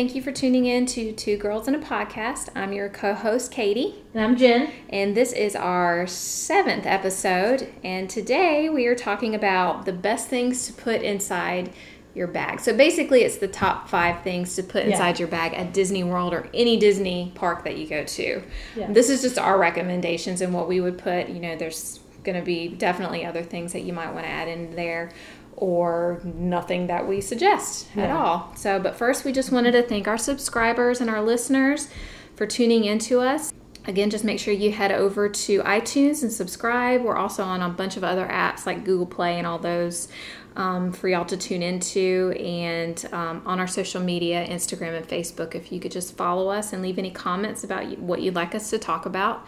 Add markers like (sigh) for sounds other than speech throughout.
Thank you for tuning in to Two Girls in a Podcast. I'm your co host, Katie. And I'm Jen. And this is our seventh episode. And today we are talking about the best things to put inside your bag. So basically, it's the top five things to put inside yeah. your bag at Disney World or any Disney park that you go to. Yeah. This is just our recommendations and what we would put. You know, there's going to be definitely other things that you might want to add in there or nothing that we suggest yeah. at all. So, but first, we just wanted to thank our subscribers and our listeners for tuning into us. Again, just make sure you head over to iTunes and subscribe. We're also on a bunch of other apps like Google Play and all those um, for y'all to tune into. And um, on our social media, Instagram and Facebook, if you could just follow us and leave any comments about what you'd like us to talk about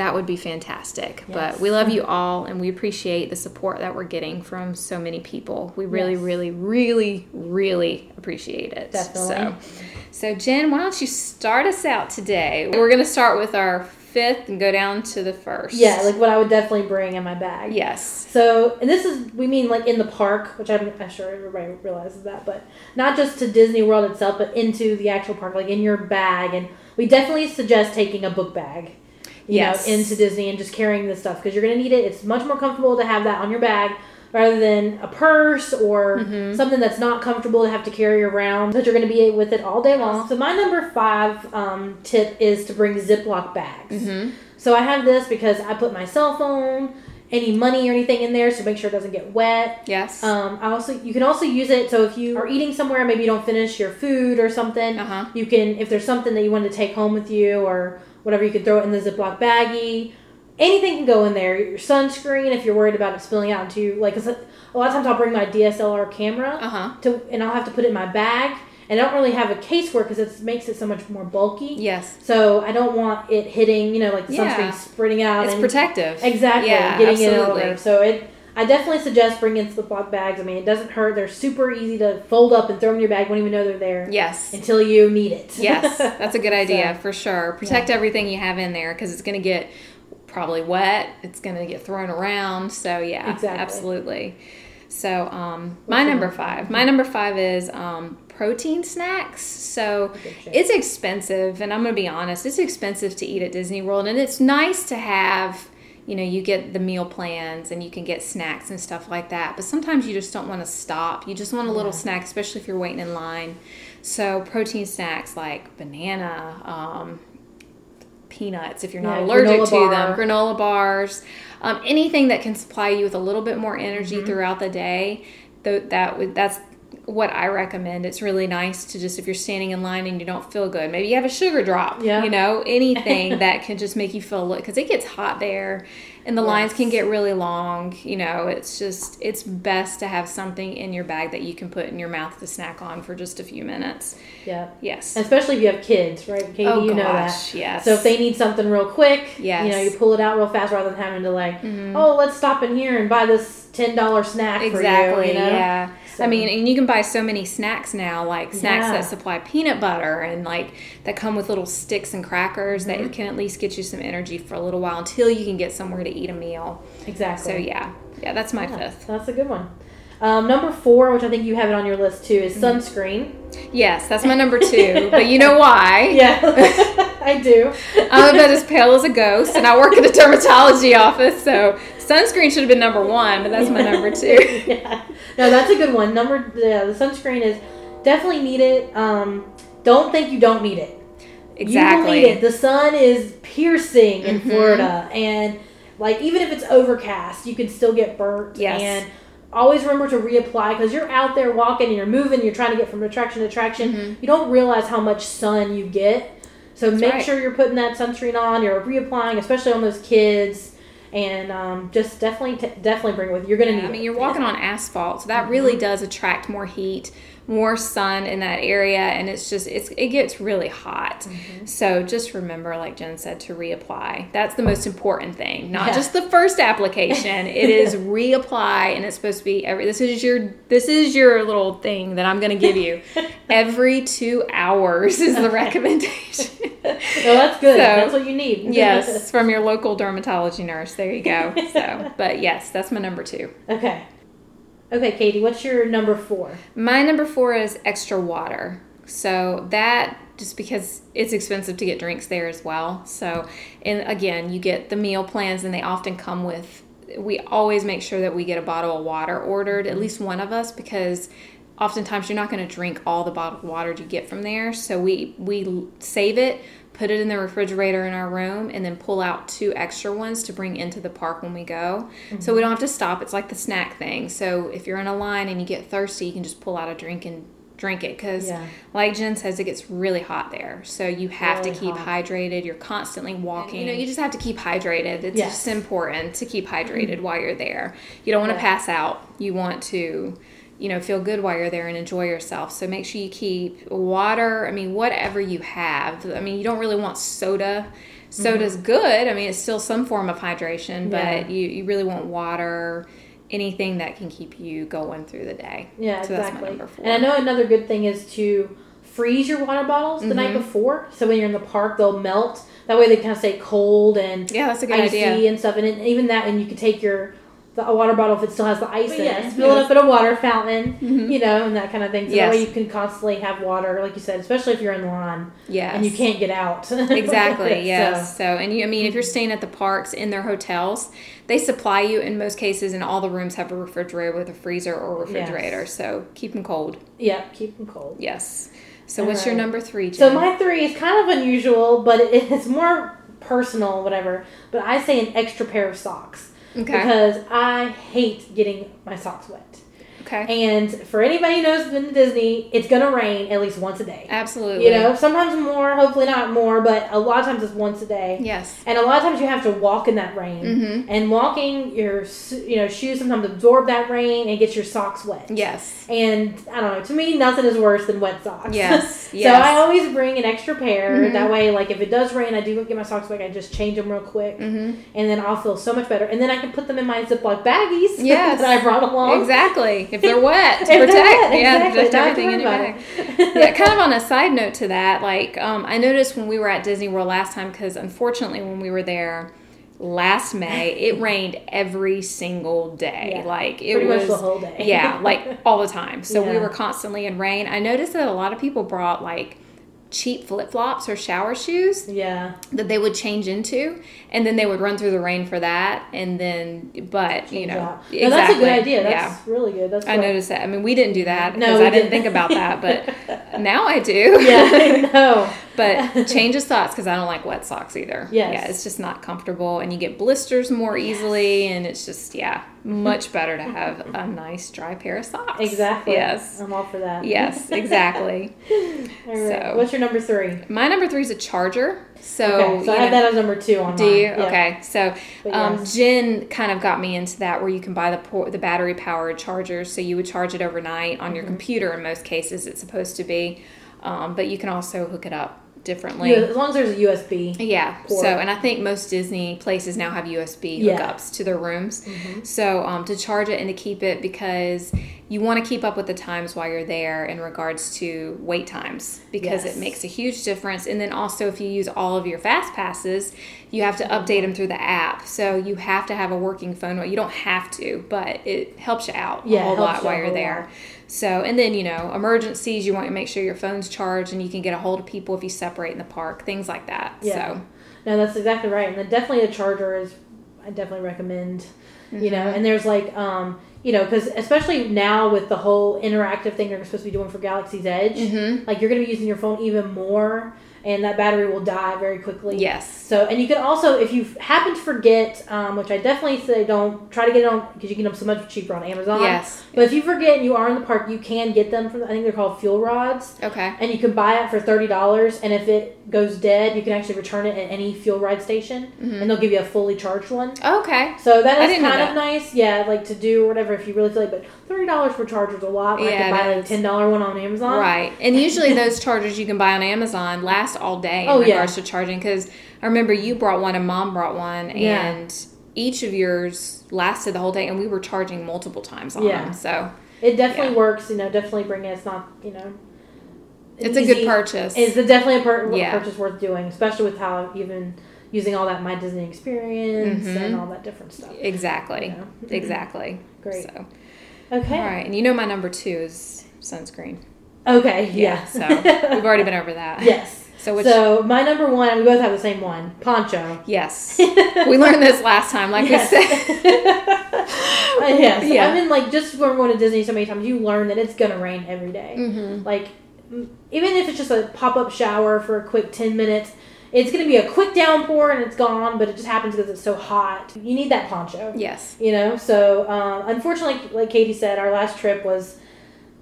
that would be fantastic. Yes. But we love you all and we appreciate the support that we're getting from so many people. We really, yes. really, really, really appreciate it. Definitely. So, so, Jen, why don't you start us out today? We're going to start with our fifth and go down to the first. Yeah, like what I would definitely bring in my bag. Yes. So, and this is, we mean like in the park, which I'm, I'm sure everybody realizes that, but not just to Disney World itself, but into the actual park, like in your bag. And we definitely suggest taking a book bag you yes. know, into Disney and just carrying this stuff because you're going to need it. It's much more comfortable to have that on your bag rather than a purse or mm-hmm. something that's not comfortable to have to carry around that you're going to be with it all day long. So my number five um, tip is to bring Ziploc bags. Mm-hmm. So I have this because I put my cell phone, any money or anything in there, so make sure it doesn't get wet. Yes. Um, I also you can also use it so if you are eating somewhere, maybe you don't finish your food or something. Uh-huh. You can if there's something that you want to take home with you or whatever. You could throw it in the Ziploc baggie. Anything can go in there. Your sunscreen, if you're worried about it spilling out into like a lot of times I'll bring my DSLR camera uh-huh. to, and I'll have to put it in my bag. And I don't really have a case for it because it makes it so much more bulky. Yes. So I don't want it hitting, you know, like the yeah. sunscreen spreading out. It's and, protective. Exactly. Yeah, getting absolutely. it over. So it I definitely suggest bringing Ziploc bags. I mean, it doesn't hurt. They're super easy to fold up and throw in your bag. Won't even know they're there. Yes. Until you need it. yes, (laughs) that's a good idea so, for sure. Protect yeah. everything you have in there because it's going to get probably wet. It's going to get thrown around. So yeah, exactly. absolutely. So um, my number five. My number five is um, protein snacks. So it's expensive, and I'm going to be honest. It's expensive to eat at Disney World, and it's nice to have you know, you get the meal plans and you can get snacks and stuff like that. But sometimes you just don't want to stop. You just want a little yeah. snack, especially if you're waiting in line. So protein snacks like banana, um, peanuts if you're not yeah, allergic to bar. them, granola bars, um, anything that can supply you with a little bit more energy mm-hmm. throughout the day. That that that's what I recommend. It's really nice to just if you're standing in line and you don't feel good, maybe you have a sugar drop. Yeah. You know, (laughs) anything that can just make you feel because it gets hot there, and the yes. lines can get really long. You know, it's just it's best to have something in your bag that you can put in your mouth to snack on for just a few minutes. Yeah. Yes. Especially if you have kids, right? Katie, oh, you gosh, know that. Yes. So if they need something real quick, yes. you know, you pull it out real fast rather than having to like, mm-hmm. oh, let's stop in here and buy this ten dollar snack exactly, for you. you know? Yeah. I mean, and you can buy so many snacks now, like snacks yeah. that supply peanut butter and like that come with little sticks and crackers mm-hmm. that can at least get you some energy for a little while until you can get somewhere to eat a meal. Exactly. So yeah, yeah, that's my yeah, fifth. That's a good one. Um, number four, which I think you have it on your list too, is mm-hmm. sunscreen. Yes, that's my number two. (laughs) but you know why? Yeah, (laughs) I do. I'm about as pale as a ghost, and I work at a dermatology office, so sunscreen should have been number one, but that's my number (laughs) two. yeah. No, that's a good one. Number yeah, the sunscreen is definitely needed. Um, don't think you don't need it. Exactly. You need it. The sun is piercing in mm-hmm. Florida, and like even if it's overcast, you can still get burnt. Yes. And always remember to reapply because you're out there walking and you're moving. You're trying to get from attraction to attraction. Mm-hmm. You don't realize how much sun you get. So That's make right. sure you're putting that sunscreen on. You're reapplying, especially on those kids and um, just definitely t- definitely bring it with you. You're gonna yeah, need. I mean, you're walking on asphalt, so that mm-hmm. really does attract more heat more sun in that area and it's just it's it gets really hot. Mm-hmm. so just remember like jen said to reapply. That's the most important thing not yeah. just the first application. (laughs) It is reapply and it's supposed to be every this is your this is your little thing that i'm going to give you. (laughs) Every two hours is the recommendation. (laughs) Well that's good. So, that's what you need. yes from your local dermatology nurse. There you go. So but yes that's my number two. Okay Okay, Katie, what's your number four? My number four is extra water. So that just because it's expensive to get drinks there as well. So, and again, you get the meal plans, and they often come with. We always make sure that we get a bottle of water ordered, at least one of us, because oftentimes you're not going to drink all the bottled water you get from there. So we we save it, put it in the refrigerator in our room, and then pull out two extra ones to bring into the park when we go. Mm-hmm. So we don't have to stop. It's like the snack thing. So if you're in a line and you get thirsty, you can just pull out a drink and drink it because yeah. like jen says it gets really hot there so you have really to keep hot. hydrated you're constantly walking and, you know you just have to keep hydrated it's yes. just important to keep hydrated mm-hmm. while you're there you don't want to yeah. pass out you want to you know, feel good while you're there and enjoy yourself. So make sure you keep water. I mean, whatever you have. I mean, you don't really want soda. Soda's mm-hmm. good. I mean, it's still some form of hydration, yeah. but you, you really want water, anything that can keep you going through the day. Yeah, so exactly. And I know another good thing is to freeze your water bottles the mm-hmm. night before. So when you're in the park, they'll melt. That way they kind of stay cold and yeah, that's a good idea. and stuff. And even that, and you can take your the, a water bottle if it still has the ice in yes, it. Fill it up at a water fountain, mm-hmm. you know, and that kind of thing. So yes. that way you can constantly have water, like you said, especially if you're in the line. Yeah. And you can't get out. (laughs) exactly. Yes. So. so, and you, I mean, if you're staying at the parks in their hotels, they supply you in most cases, and all the rooms have a refrigerator with a freezer or refrigerator. Yes. So keep them cold. Yeah, keep them cold. Yes. So what's right. your number three? Jen? So my three is kind of unusual, but (laughs) it's more personal, whatever. But I say an extra pair of socks. Okay. Because I hate getting my socks wet. Okay. And for anybody who knows been to Disney, it's gonna rain at least once a day. Absolutely. You know, sometimes more, hopefully not more, but a lot of times it's once a day. Yes. And a lot of times you have to walk in that rain. Mm-hmm. And walking your you know shoes sometimes absorb that rain and get your socks wet. Yes. And I don't know. To me, nothing is worse than wet socks. Yes. (laughs) yes. so I always bring an extra pair. Mm-hmm. That way, like if it does rain, I do get my socks wet. I just change them real quick, mm-hmm. and then I'll feel so much better. And then I can put them in my Ziploc baggies. (laughs) Yes. that I brought along. Exactly. If they're wet, to (laughs) protect. Wet, yeah, exactly. everything in your bag. yeah, kind of on a side note to that, like um, I noticed when we were at Disney World last time, because unfortunately when we were there last May, it (laughs) rained every single day. Yeah, like it was the whole day. yeah, like (laughs) all the time. So yeah. we were constantly in rain. I noticed that a lot of people brought like cheap flip flops or shower shoes. Yeah. That they would change into, and then they would run through the rain for that, and then, but you know, exactly. No, that's a good idea. That's yeah. really good. That's I noticed that. I mean, we didn't do that because no, I didn't think about that, but (laughs) now I do. Yeah, I know. (laughs) but (laughs) change of socks because I don't like wet socks either. Yes. Yeah, it's just not comfortable, and you get blisters more easily, yes. and it's just yeah, much better to have a nice dry pair of socks. Exactly. Yes. I'm all for that. Yes, exactly. all right. So, what's your number three? My number three is a charger. So, okay, so I have know, that as number two on Do you? Yeah. Okay. So um, yes. Jen kind of got me into that where you can buy the the battery powered chargers. So you would charge it overnight on mm-hmm. your computer. In most cases, it's supposed to be, um, but you can also hook it up differently. Yeah, as long as there's a USB. Yeah. Port. So, and I think most Disney places now have USB hookups to their rooms. Mm-hmm. So, um, to charge it and to keep it because you want to keep up with the times while you're there in regards to wait times because yes. it makes a huge difference. And then also, if you use all of your fast passes, you have to update them through the app. So you have to have a working phone. You don't have to, but it helps you out yeah, a whole lot while you're there. Lot. So, and then, you know, emergencies, you want to make sure your phone's charged and you can get a hold of people if you separate in the park, things like that. Yeah. So, no, that's exactly right. And then definitely a charger is, I definitely recommend, mm-hmm. you know, mm-hmm. and there's like, um, you know, because especially now with the whole interactive thing they're supposed to be doing for Galaxy's Edge, mm-hmm. like you're going to be using your phone even more and that battery will die very quickly. Yes. So, and you can also, if you happen to forget, um, which I definitely say don't try to get it on because you can get them so much cheaper on Amazon. Yes. But if you forget and you are in the park, you can get them from I think they're called fuel rods. Okay. And you can buy it for thirty dollars, and if it goes dead, you can actually return it at any fuel rod station, mm-hmm. and they'll give you a fully charged one. Okay. So that is kind of nice, yeah, like to do or whatever if you really feel like. But thirty dollars for chargers a lot. Like yeah, I can buy like ten dollar one on Amazon. Right, and usually those chargers you can buy on Amazon last all day in oh, regards yeah. to charging. Because I remember you brought one and Mom brought one, yeah. and each of yours lasted the whole day, and we were charging multiple times on yeah. them. So it definitely works. You know, definitely bring it. It's not you know. It's easy. a good purchase. It's definitely a per- purchase worth doing, especially with how even using all that my Disney experience mm-hmm. and all that different stuff. Exactly. You know? Exactly. Great. So. Okay. All right, and you know my number two is sunscreen. Okay, yeah. yeah. so (laughs) we've already been over that. Yes. So, which, so my number one, we both have the same one, poncho. Yes, (laughs) we learned this last time, like yes. we said. (laughs) yes, yeah. I mean, like just when we're going to Disney so many times, you learn that it's gonna rain every day. Mm-hmm. Like even if it's just a pop up shower for a quick ten minutes, it's going to be a quick downpour and it's gone, but it just happens because it's so hot. You need that poncho. Yes. You know, so um, unfortunately, like Katie said, our last trip was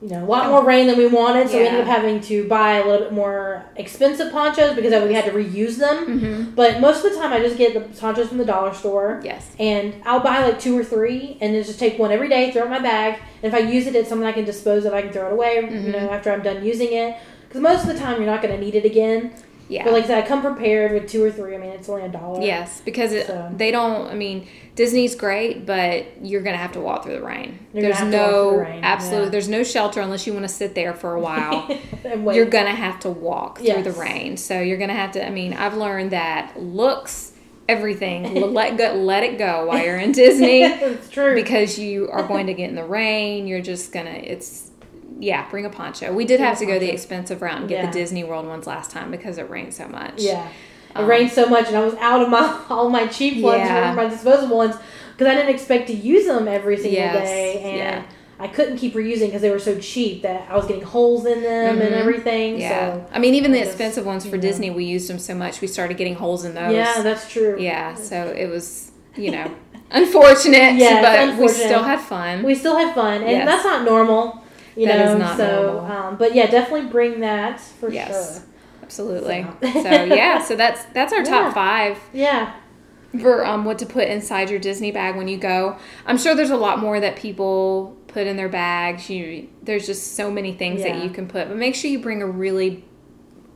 you know, a lot more rain than we wanted, so yeah. we ended up having to buy a little bit more expensive ponchos because we had to reuse them. Mm-hmm. But most of the time, I just get the ponchos from the dollar store. Yes. And I'll buy like two or three, and then just take one every day, throw it in my bag. And if I use it, it's something I can dispose of. I can throw it away, mm-hmm. you know, after I'm done using it. Because most of the time, you're not going to need it again. Yeah. But like I said, I come prepared with two or three. I mean, it's only a dollar. Yes, because it, so. they don't. I mean, Disney's great, but you're gonna have to walk through the rain. You're there's no the rain. absolutely. Yeah. There's no shelter unless you want to sit there for a while. (laughs) you're gonna have to walk yes. through the rain. So you're gonna have to. I mean, I've learned that looks everything. let go, let it go while you're in (laughs) Disney. it's true because you are going to get in the rain. You're just gonna. It's yeah, bring a poncho. We did have to go the expensive route and get yeah. the Disney World ones last time because it rained so much. Yeah, it um, rained so much, and I was out of my (laughs) all my cheap ones, yeah. my disposable ones, because I didn't expect to use them every single yes. day, and yeah. I couldn't keep reusing because they were so cheap that I was getting holes in them mm-hmm. and everything. Yeah, so I mean, even the expensive ones for Disney, we used them so much, we started getting holes in those. Yeah, that's true. Yeah, so it was, you know. (laughs) unfortunate, yes, but unfortunate. we still had fun. We still had fun, and yes. that's not normal. You that know, is not so. Um, but yeah, definitely bring that for yes, sure. Absolutely. So. so. yeah, so that's that's our top (laughs) yeah. five. Yeah. For um, what to put inside your Disney bag when you go. I'm sure there's a lot more that people put in their bags. You there's just so many things yeah. that you can put, but make sure you bring a really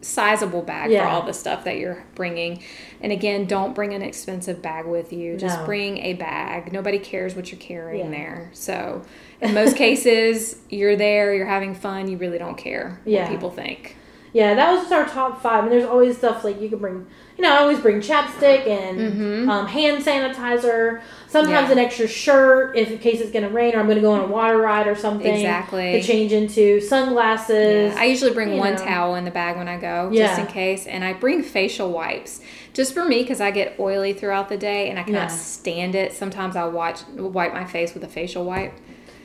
sizable bag yeah. for all the stuff that you're bringing. And again, don't bring an expensive bag with you. Just no. bring a bag. Nobody cares what you're carrying yeah. there. So, in most (laughs) cases, you're there, you're having fun, you really don't care yeah. what people think. Yeah, that was just our top five. And there's always stuff like you can bring, you know, I always bring chapstick and mm-hmm. um, hand sanitizer. Sometimes yeah. an extra shirt if in case it's going to rain or I'm going to go on a water ride or something. Exactly. To change into sunglasses. Yeah. I usually bring one know. towel in the bag when I go, yeah. just in case. And I bring facial wipes just for me because I get oily throughout the day and I cannot stand it. Sometimes I'll watch wipe my face with a facial wipe.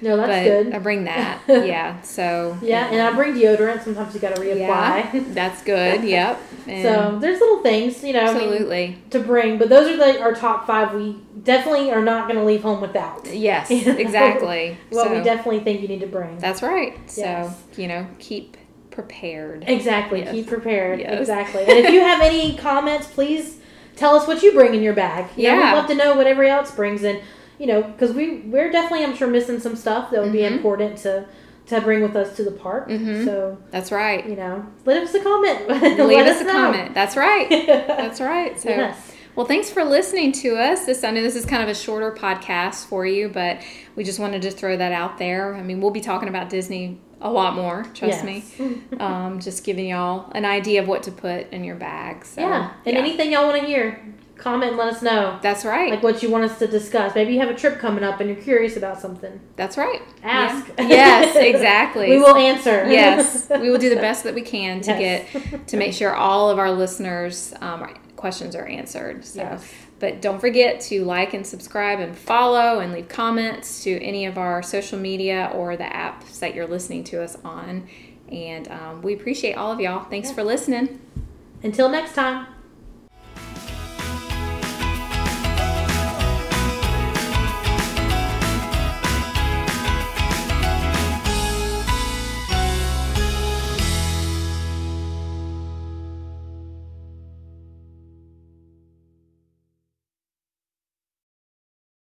No, that's but good. I bring that. (laughs) Yeah. So Yeah, and I bring deodorant. Sometimes you gotta reapply. Yeah, that's good. (laughs) Yep. And so there's little things, you know, absolutely I mean, to bring. But those are the our top five we definitely are not gonna leave home without. Yes, (laughs) you know? exactly. what so, we definitely think you need to bring. That's right. Yes. So, you know, keep prepared. Exactly. Yes. Keep prepared. Yes. Exactly. And if you have any comments, please tell us what you bring in your bag. You yeah. Know, we'd love to know what everybody else brings in you know, because we we're definitely I'm sure missing some stuff that would mm-hmm. be important to to bring with us to the park. Mm-hmm. So that's right. You know, leave us a comment. (laughs) Leave us, us, a know. comment. That's right. (laughs) that's right. So. Yes. Well, thanks for listening to us. This I know this is kind of a shorter podcast for you, but we just wanted to throw that out there. I mean, we'll be talking about Disney a lot more. Trust yes. me. (laughs) um, just giving y'all an idea of what to put in your bag. So, yeah, and yeah. anything y'all want to hear, comment and let us know. That's right. Like what you want us to discuss. Maybe you have a trip coming up and you're curious about something. That's right. Ask. Yeah. yes, (laughs) exactly. we will answer. yes, (laughs) we will do the best that we can to yes. get to make sure all of our listeners' um, questions are answered. So. Yes. But don't forget to like and subscribe and follow and leave comments to any of our social media or the apps that you're listening to us on. And um, we appreciate all of y'all. Thanks yeah. for listening. Until next time.